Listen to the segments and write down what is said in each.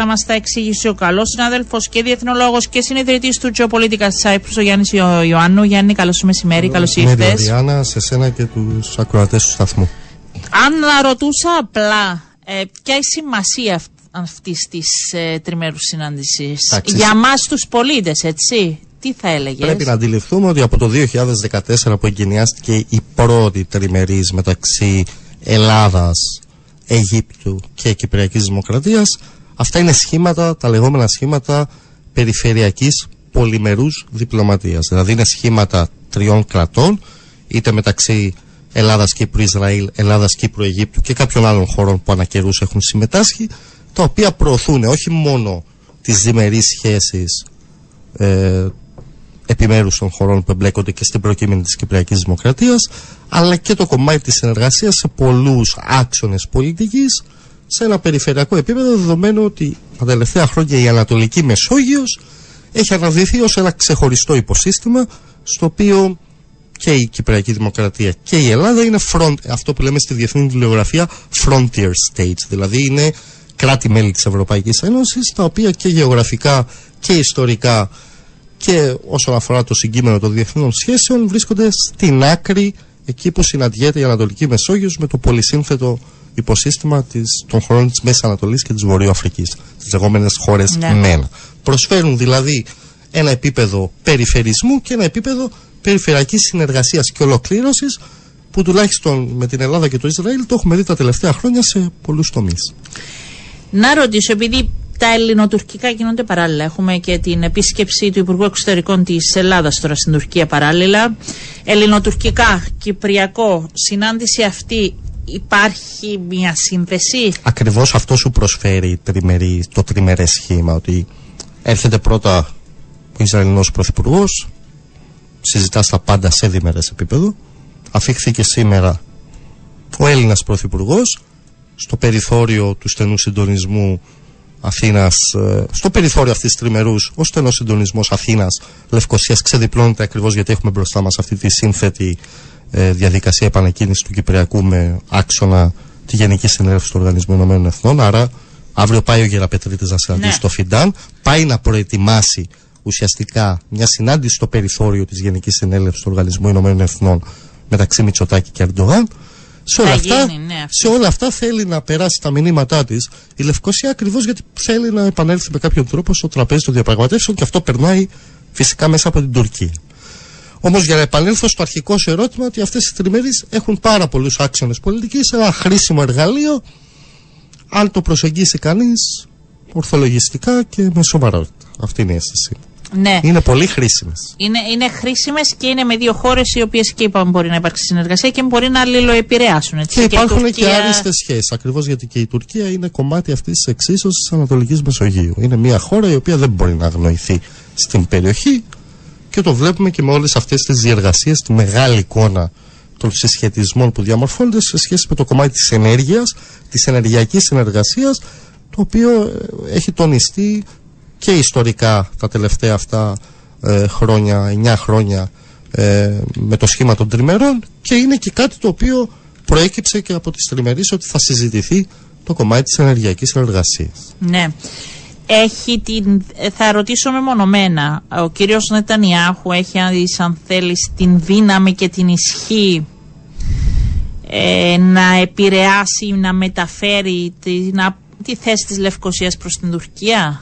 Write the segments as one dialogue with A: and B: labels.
A: θα μας τα εξηγήσει ο καλός συνάδελφος και διεθνολόγος και συνειδητής του Geopolitical Cyprus, ο Γιάννης Ιωάννου. Γιάννη, καλώς μεσημέρι, καλώς ήρθες.
B: Διάννα, σε σένα και τους ακροατές του σταθμού.
A: Αν ρωτούσα απλά, ε, ποια η σημασία αυτής της ε, τριμέρου συνάντησης; Για εμά τους πολίτες, έτσι. Τι θα έλεγες;
B: Πρέπει να αντιληφθούμε ότι από το 2014 που εγκαινιάστηκε η πρώτη τριμερής μεταξύ Ελλάδας, Αιγύπτου και Κυπριακής Δημοκρατίας αυτά είναι σχήματα, τα λεγόμενα σχήματα περιφερειακής πολυμερούς διπλωματίας. Δηλαδή είναι σχήματα τριών κρατών είτε μεταξύ Ελλάδας, Κύπρου, Ισραήλ, Ελλάδας, Κύπρου, Αιγύπτου και κάποιων άλλων χωρών που ανακαιρούς έχουν συμμετάσχει τα οποία προωθούν όχι μόνο τις διμερείς σχέσεις ε, επιμέρους των χωρών που εμπλέκονται και στην προκείμενη της Κυπριακής Δημοκρατίας αλλά και το κομμάτι της συνεργασίας σε πολλούς άξονες πολιτικής σε ένα περιφερειακό επίπεδο δεδομένου ότι τα τελευταία χρόνια η Ανατολική Μεσόγειος έχει αναδυθεί ως ένα ξεχωριστό υποσύστημα στο οποίο και η Κυπριακή Δημοκρατία και η Ελλάδα είναι front, αυτό που λέμε στη διεθνή βιβλιογραφία frontier states δηλαδή είναι κράτη-μέλη της Ευρωπαϊκής Ένωσης τα οποία και γεωγραφικά και ιστορικά και όσον αφορά το συγκείμενο των διεθνών σχέσεων βρίσκονται στην άκρη εκεί που συναντιέται η Ανατολική Μεσόγειος με το πολυσύνθετο υποσύστημα της, των χωρών της Μέσης Ανατολής και της Βορείου Αφρικής, τις λεγόμενες χώρες ναι. ΜΕΝΑ. Προσφέρουν δηλαδή ένα επίπεδο περιφερισμού και ένα επίπεδο περιφερειακής συνεργασίας και ολοκλήρωσης που τουλάχιστον με την Ελλάδα και το Ισραήλ το έχουμε δει τα τελευταία χρόνια σε πολλούς τομείς.
A: Να ρωτήσω, επειδή τα ελληνοτουρκικά γίνονται παράλληλα. Έχουμε και την επίσκεψη του Υπουργού Εξωτερικών της Ελλάδας τώρα στην Τουρκία παράλληλα. Ελληνοτουρκικά, Κυπριακό, συνάντηση αυτή υπάρχει μια σύνδεση;
B: Ακριβώς αυτό σου προσφέρει τριμερή, το τριμερές σχήμα. Ότι έρχεται πρώτα ο Ισραηλινός Πρωθυπουργός, συζητάς τα πάντα σε διμερές επίπεδο. Αφήχθηκε σήμερα ο Έλληνας Πρωθυπουργός στο περιθώριο του στενού συντονισμού Αθήνας, ε, στο περιθώριο αυτής της τριμερούς, ο στενός συντονισμός Αθήνα Λευκοσία ξεδιπλώνεται ακριβώς γιατί έχουμε μπροστά μας αυτή τη σύνθετη ε, διαδικασία επανεκκίνησης του Κυπριακού με άξονα τη Γενική Συνέλευση του Οργανισμού Ηνωμένων Εθνών. Άρα, αύριο πάει ο Γεραπετρίτης να συναντήσει ναι. το Φιντάν, πάει να προετοιμάσει ουσιαστικά μια συνάντηση στο περιθώριο της Γενικής Συνέλευσης του Οργανισμού Ηνωμένων Εθνών μεταξύ Μητσοτάκη και Αρντογάν. Σε όλα, αυτά, ναι, σε όλα αυτά θέλει να περάσει τα μηνύματά της η Λευκοσία ακριβώς γιατί θέλει να επανέλθει με κάποιον τρόπο στο τραπέζι των διαπραγματεύσεων και αυτό περνάει φυσικά μέσα από την Τουρκία. Όμως για να επανέλθω στο αρχικό σου ερώτημα ότι αυτές οι τριμέρε έχουν πάρα πολλούς άξονες πολιτικής, ένα χρήσιμο εργαλείο αν το προσεγγίσει κανείς ορθολογιστικά και με σοβαρότητα. Αυτή είναι η αίσθηση.
A: Ναι.
B: Είναι πολύ χρήσιμες.
A: Είναι, είναι χρήσιμες και είναι με δύο χώρες οι οποίες και είπαμε μπορεί να υπάρξει συνεργασία και μπορεί να αλληλοεπηρεάσουν. Έτσι.
B: Και, και υπάρχουν Τουρκία... και άριστες σχέσεις. Ακριβώς γιατί και η Τουρκία είναι κομμάτι αυτής της εξίσωσης της Ανατολικής Μεσογείου. Είναι μια χώρα η οποία δεν μπορεί να αγνοηθεί στην περιοχή και το βλέπουμε και με όλες αυτές τις διεργασίες, τη μεγάλη εικόνα των συσχετισμών που διαμορφώνονται σε σχέση με το κομμάτι της ενέργειας, της ενεργειακής συνεργασίας, το οποίο ε, έχει τονιστεί και ιστορικά τα τελευταία αυτά ε, χρόνια, 9 χρόνια ε, με το σχήμα των τριμερών και είναι και κάτι το οποίο προέκυψε και από τις τριμερείς ότι θα συζητηθεί το κομμάτι της ενεργειακής συνεργασίας.
A: Ναι. Έχει την, θα ρωτήσω μεμονωμένα, ο κύριος Νετανιάχου έχει αν θέλεις την δύναμη και την ισχύ ε, να επηρεάσει, να μεταφέρει τη, τη θέση της Λευκοσίας προς την Τουρκία;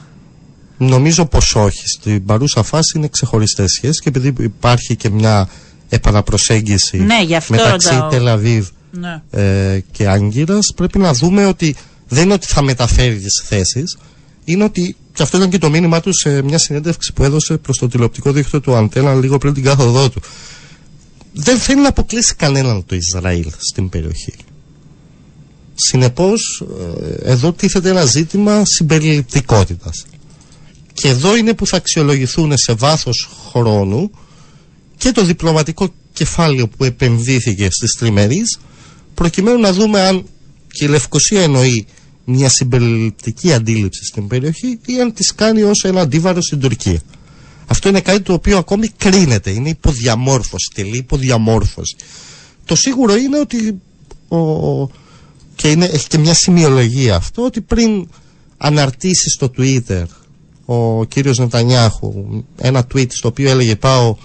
B: Νομίζω πως όχι. Στην παρούσα φάση είναι ξεχωριστές σχέσεις και επειδή υπάρχει και μια επαναπροσέγγιση
A: ναι,
B: μεταξύ Τελαβίβ ναι. ε, και Άγκυρας, πρέπει να δούμε ότι δεν είναι ότι θα μεταφέρεις τι θέσεις, είναι ότι, και αυτό ήταν και το μήνυμά του σε μια συνέντευξη που έδωσε προς το τηλεοπτικό δίκτυο του Αντένα λίγο πριν την κάθοδό του. Δεν θέλει να αποκλείσει κανέναν το Ισραήλ στην περιοχή. Συνεπώς, ε, εδώ τίθεται ένα ζήτημα συμπεριληπτικότητας. Και εδώ είναι που θα αξιολογηθούν σε βάθος χρόνου και το διπλωματικό κεφάλαιο που επενδύθηκε στις τριμερείς προκειμένου να δούμε αν και η Λευκοσία εννοεί μια συμπεριληπτική αντίληψη στην περιοχή ή αν τις κάνει ως ένα αντίβαρο στην Τουρκία. Αυτό είναι κάτι το οποίο ακόμη κρίνεται, είναι υποδιαμόρφωση, τελεί υποδιαμόρφωση. Το σίγουρο είναι ότι ο, και είναι, έχει και μια σημειολογία αυτό ότι πριν αναρτήσει στο Twitter ο κύριος Νετανιάχου ένα tweet στο οποίο έλεγε πάω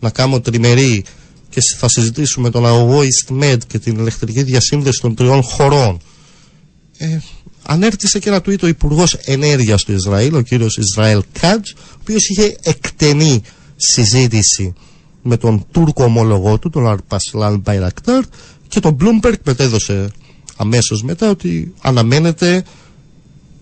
B: να κάνω τριμερή και θα συζητήσουμε τον αγωγό EastMed και την ηλεκτρική διασύνδεση των τριών χωρών ε, ανέρτησε και ένα tweet ο Υπουργός Ενέργειας του Ισραήλ, ο κύριος Ισραήλ Κάτζ, ο οποίος είχε εκτενή συζήτηση με τον Τούρκο ομολογό του, τον Αρπασλάν Μπαϊρακτάρ, και τον Bloomberg μετέδωσε αμέσως μετά ότι αναμένεται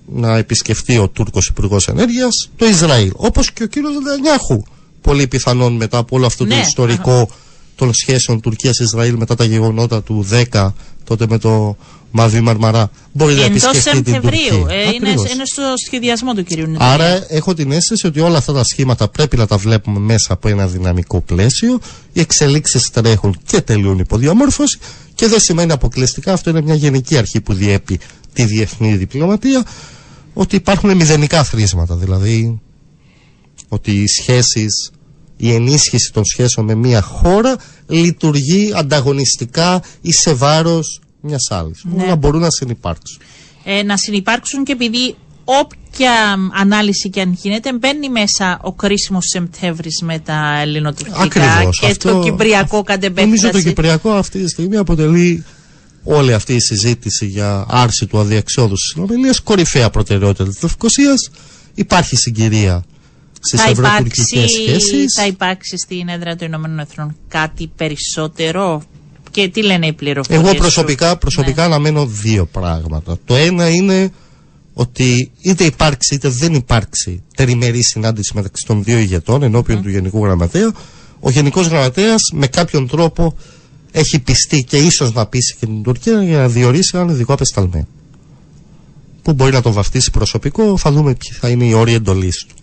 B: να επισκεφτεί ο Τούρκος Υπουργός Ενέργειας το Ισραήλ. Όπως και ο κύριος Νετανιάχου. Πολύ πιθανόν μετά από όλο αυτό το
A: Ναι,
B: ιστορικό των σχέσεων Τουρκία-Ισραήλ μετά τα γεγονότα του 10 τότε με το Μαβί Μαρμαρά μπορεί να
A: Εντός
B: επισκεφτεί την
A: Σεπτεμβρίου.
B: Τουρκία.
A: Ε, είναι,
B: Ακριβώς.
A: είναι στο σχεδιασμό του κυρίου Νετανιάχου.
B: Άρα έχω την αίσθηση ότι όλα αυτά τα σχήματα πρέπει να τα βλέπουμε μέσα από ένα δυναμικό πλαίσιο. Οι εξελίξεις τρέχουν και τελειούν υποδιαμόρφωση και δεν σημαίνει αποκλειστικά, αυτό είναι μια γενική αρχή που διέπει τη διεθνή διπλωματία, ότι υπάρχουν μηδενικά θρίσματα. Δηλαδή ότι οι σχέσεις, η ενίσχυση των σχέσεων με μια χώρα λειτουργεί ανταγωνιστικά ή σε βάρος μιας άλλης.
A: Ναι.
B: Όλα μπορούν να συνεπάρξουν.
A: ε, να συνεπάρξουν και επειδή όποια ανάλυση και αν γίνεται μπαίνει μέσα ο κρίσιμος Σεπτέμβρης με τα ελληνοτουρκικά
B: Ακριβώς.
A: και
B: Αυτό-
A: το κυπριακό κατ'
B: Νομίζω το
A: επέκταση.
B: Κυπριακό αυτή τη στιγμή αποτελεί όλη αυτή η συζήτηση για άρση του αδιαξιόδου στις συνομιλίες κορυφαία προτεραιότητα της Λευκοσίας. Υπάρχει συγκυρία στις
A: θα
B: ευρωτουρκικέ
A: υπάρξει,
B: σχέσεις.
A: θα υπάρξει στην έδρα των Ηνωμένων Εθνών κάτι περισσότερο; Και τι λένε οι πληροφορίες
B: Εγώ
A: σου;
B: προσωπικά, προσωπικά αναμένω δύο πράγματα. Το ένα είναι ότι είτε υπάρξει είτε δεν υπάρξει τεριμερή συνάντηση μεταξύ των δύο ηγετών ενώπιον του Γενικού Γραμματέα, ο Γενικός Γραμματέας με κάποιον τρόπο έχει πιστεί και ίσως να πείσει και την Τουρκία για να διορίσει έναν ειδικό απεσταλμένο. Που μπορεί να τον βαφτίσει προσωπικό, θα δούμε ποιοι θα είναι οι όροι εντολής του.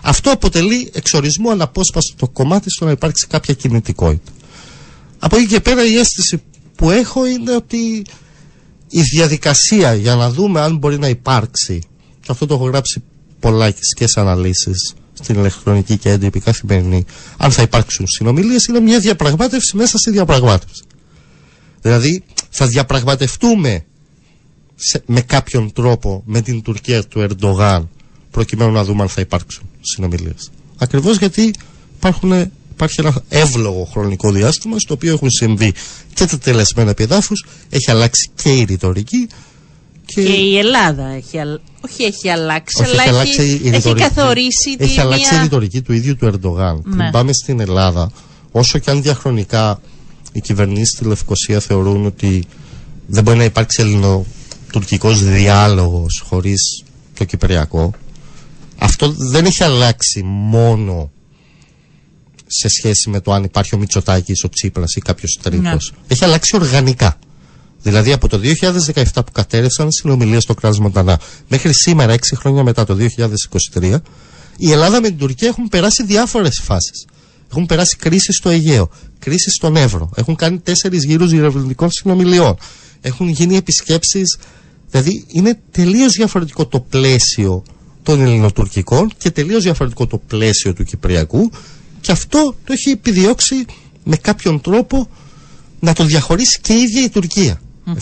B: Αυτό αποτελεί εξορισμό αναπόσπαστο κομμάτι στο να υπάρξει κάποια κινητικότητα. Από εκεί και πέρα η αίσθηση που έχω είναι ότι η διαδικασία για να δούμε αν μπορεί να υπάρξει και αυτό το έχω γράψει πολλά και σε αναλύσεις στην ηλεκτρονική και έντυπη καθημερινή αν θα υπάρξουν συνομιλίες είναι μια διαπραγμάτευση μέσα στη διαπραγμάτευση. Δηλαδή θα διαπραγματευτούμε σε, με κάποιον τρόπο με την Τουρκία του Ερντογάν προκειμένου να δούμε αν θα υπάρξουν συνομιλίες. Ακριβώς γιατί υπάρχουν υπάρχει ένα εύλογο χρονικό διάστημα στο οποίο έχουν συμβεί και τα τελεσμένα επιδάφους, έχει αλλάξει και η ρητορική και,
A: Και η Ελλάδα έχει, αλλ- όχι έχει αλλάξει,
B: όχι,
A: αλλά
B: έχει, αλλάξει η
A: έχει, έχει
B: ρητορική.
A: καθορίσει
B: έχει
A: τη
B: αλλάξει η
A: μία...
B: ρητορική του ίδιου του Ερντογάν.
A: Ναι.
B: Πριν πάμε στην Ελλάδα, όσο και αν διαχρονικά οι κυβερνήσεις στη Λευκοσία θεωρούν ότι δεν μπορεί να υπάρξει ελληνοτουρκικός διάλογος χωρίς το Κυπριακό, αυτό δεν έχει αλλάξει μόνο σε σχέση με το αν υπάρχει ο Μητσοτάκης, ο Τσίπρας ή κάποιος τρίτος. Έχει αλλάξει οργανικά. Δηλαδή από το 2017 που κατέρευσαν συνομιλίε στο κράτο Μοντανά μέχρι σήμερα, 6 χρόνια μετά το 2023, η Ελλάδα με την Τουρκία έχουν περάσει διάφορες φάσεις. Έχουν περάσει κρίση στο Αιγαίο, κρίση στον Εύρο. Έχουν κάνει τέσσερις γύρους διερευνητικών συνομιλιών. Έχουν γίνει επισκέψεις. Δηλαδή είναι τελείως διαφορετικό το πλαίσιο των ελληνοτουρκικών και τελείως διαφορετικό το πλαίσιο του Κυπριακού. Και αυτό το έχει επιδιώξει με κάποιον τρόπο να το διαχωρίσει και η ίδια η τουρκια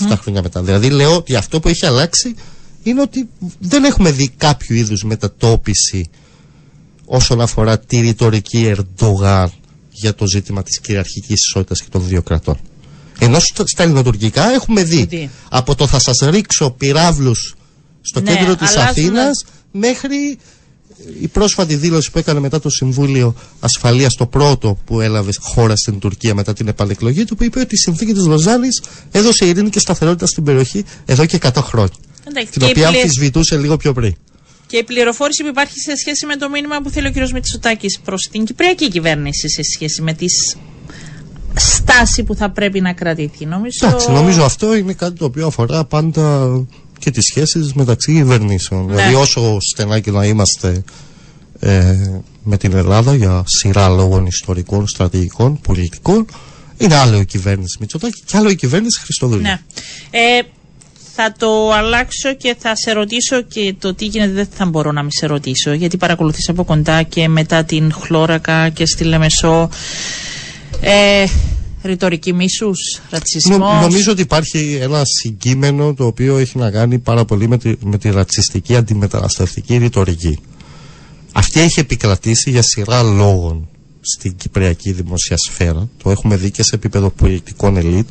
B: 7 χρόνια μετά. Δηλαδή λέω ότι αυτό που έχει αλλάξει είναι ότι δεν έχουμε δει κάποιο είδους μετατόπιση όσον αφορά τη ρητορική Ερντογάν για το ζήτημα της κυριαρχικής ισότητας και των δύο κρατών. Ενώ στα στα ελληνοτουρκικά έχουμε δει
A: Δει.
B: από το θα σας ρίξω πυράβλους στο
A: Ναι,
B: κέντρο της
A: αλλάζουν-
B: Αθήνας μέχρι η πρόσφατη δήλωση που έκανε μετά το Συμβούλιο Ασφαλείας το πρώτο που έλαβε χώρα στην Τουρκία μετά την επανεκλογή του που είπε ότι η συνθήκη της Λοζάνης έδωσε ειρήνη και σταθερότητα στην περιοχή εδώ και 100 χρόνια
A: Εντάξει,
B: την
A: και, η
B: οποία
A: πλη-
B: αμφισβητούσε λίγο πιο πριν.
A: και η πληροφόρηση που υπάρχει σε σχέση με το μήνυμα που θέλει ο κ. Μητσοτάκης προς την Κυπριακή κυβέρνηση σε σχέση με τις στάση που θα πρέπει να κρατηθεί. Νομίζω...
B: Εντάξει, νομίζω αυτό είναι κάτι το οποίο αφορά πάντα και τις σχέσεις μεταξύ κυβερνήσεων.
A: Ναι.
B: Δηλαδή όσο στενά και να είμαστε ε, με την Ελλάδα για σειρά λόγων ιστορικών, στρατηγικών, πολιτικών, είναι άλλο η κυβέρνηση Μητσοτάκη και άλλο η κυβέρνηση Χριστοδουλή.
A: Ναι. Ε, θα το αλλάξω και θα σε ρωτήσω και το τι γίνεται δεν θα μπορώ να μην σε ρωτήσω γιατί παρακολουθείς από κοντά και μετά την Χλώρακα και στη Λεμεσό. Ε, Ρητορική μίσους, ρατσισμός.
B: νομίζω ότι υπάρχει ένα συγκείμενο το οποίο έχει να κάνει πάρα πολύ με τη, με τη ρατσιστική αντιμεταναστευτική ρητορική. Αυτή έχει επικρατήσει για σειρά λόγων στην κυπριακή δημοσία σφαίρα. Το έχουμε δει και σε επίπεδο πολιτικών ελίτ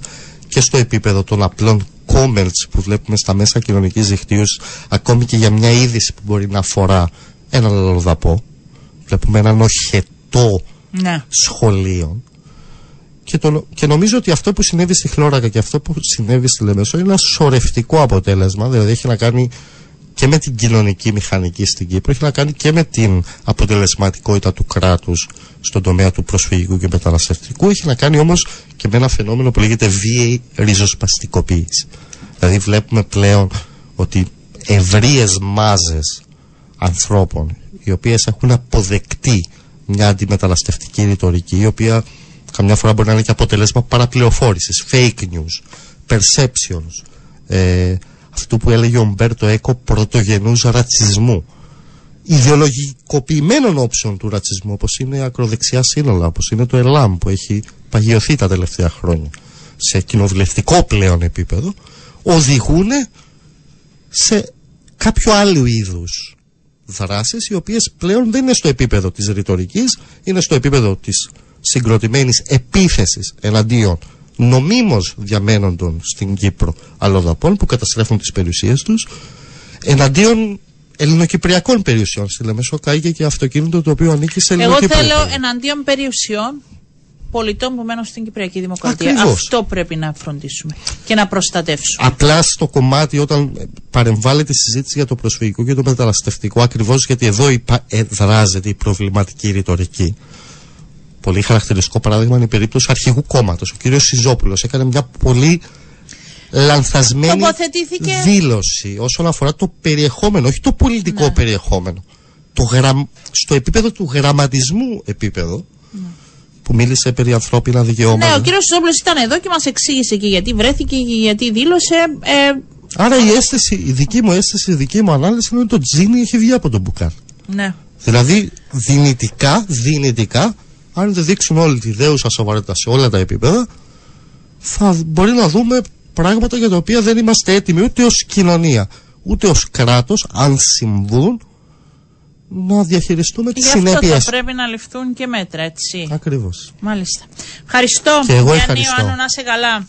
B: και στο επίπεδο των απλών comments που βλέπουμε στα μέσα κοινωνικής δικτύωσης ακόμη και για μια είδηση που μπορεί να αφορά έναν λαδαπό. Βλέπουμε έναν οχετό
A: Ναι.
B: σχολείων και, το, και νομίζω ότι αυτό που συνέβη στη Χλώρακα και αυτό που συνέβη στη Λεμεσό είναι ένα σορευτικό αποτέλεσμα, δηλαδή έχει να κάνει και με την κοινωνική μηχανική στην Κύπρο, έχει να κάνει και με την αποτελεσματικότητα του κράτους στον τομέα του προσφυγικού και μεταναστευτικού, έχει να κάνει όμως και με ένα φαινόμενο που λέγεται βίαιη ριζοσπαστικοποίηση. Δηλαδή βλέπουμε πλέον ότι ευρείες μάζες ανθρώπων οι οποίες έχουν αποδεκτεί μια αντιμεταναστευτική ρητορική η οποία καμιά φορά μπορεί να είναι και αποτελέσμα παραπληροφόρησης, fake news, perceptions, ε, αυτού που έλεγε ο Μπέρτο Έκο πρωτογενούς ρατσισμού. Ιδεολογικοποιημένων όψεων του ρατσισμού όπως είναι ακροδεξιά σύνολα, όπως είναι το ΕΛΑΜ που έχει παγιωθεί τα τελευταία χρόνια. Σε κοινοβουλευτικό πλέον επίπεδο οδηγούν σε κάποιο άλλο είδους δράσεις οι οποίες πλέον δεν είναι στο επίπεδο της ρητορικής, είναι στο επίπεδο της συγκροτημένης επίθεσης εναντίον νομίμως διαμένοντων στην Κύπρο αλλοδαπών που καταστρέφουν τις περιουσίες τους εναντίον ελληνοκυπριακών περιουσιών. Στη Λεμεσό καίγε και αυτοκίνητο το οποίο ανήκει σε
A: Εγώ
B: ελληνοκυπριακό.
A: θέλω εναντίον περιουσιών πολιτών που μένουν στην Κυπριακή Δημοκρατία.
B: Ακριβώς.
A: Αυτό πρέπει να φροντίσουμε και να προστατεύσουμε.
B: Απλά στο κομμάτι όταν ε, παρεμβάλλεται η συζήτηση για το προσφυγικό και το μεταναστευτικό, ακριβώς γιατί εδώ υπα... ε, δράζεται η προβληματική ρητορική. Πολύ χαρακτηριστικό παράδειγμα είναι η περίπτωση αρχηγού κόμματος. Ο κ. Σιζόπουλος έκανε μια πολύ λανθασμένη
A: Τοποθετήθηκε.
B: δήλωση όσον αφορά το περιεχόμενο, όχι το πολιτικό
A: Ναι.
B: περιεχόμενο. Το γραμ... Στο επίπεδο του γραμματισμού επίπεδο, που μίλησε περί ανθρώπινα δικαιώματα.
A: Ναι, ο κύριος Ζόμπλο ήταν εδώ και μας εξήγησε και γιατί βρέθηκε και γιατί δήλωσε. Ε,
B: Άρα η αίσθηση, η δική μου αίσθηση, η δική μου ανάλυση είναι ότι το τζίνι έχει βγει από τον μπουκάλ.
A: ναι.
B: Δηλαδή δυνητικά, δυνητικά, αν δεν δείξουν όλη τη δέουσα σοβαρότητα σε όλα τα επίπεδα, θα μπορεί να δούμε πράγματα για τα οποία δεν είμαστε έτοιμοι ούτε ως κοινωνία, ούτε ως κράτος, αν συμβούν, να διαχειριστούμε τις
A: Γι' αυτό
B: συνέπειες.
A: θα πρέπει να ληφθούν και μέτρα, έτσι.
B: Ακριβώς.
A: Μάλιστα. Ευχαριστώ.
B: Και εγώ
A: Γιάννη
B: ευχαριστώ.
A: Ιωάννου, να είσαι καλά.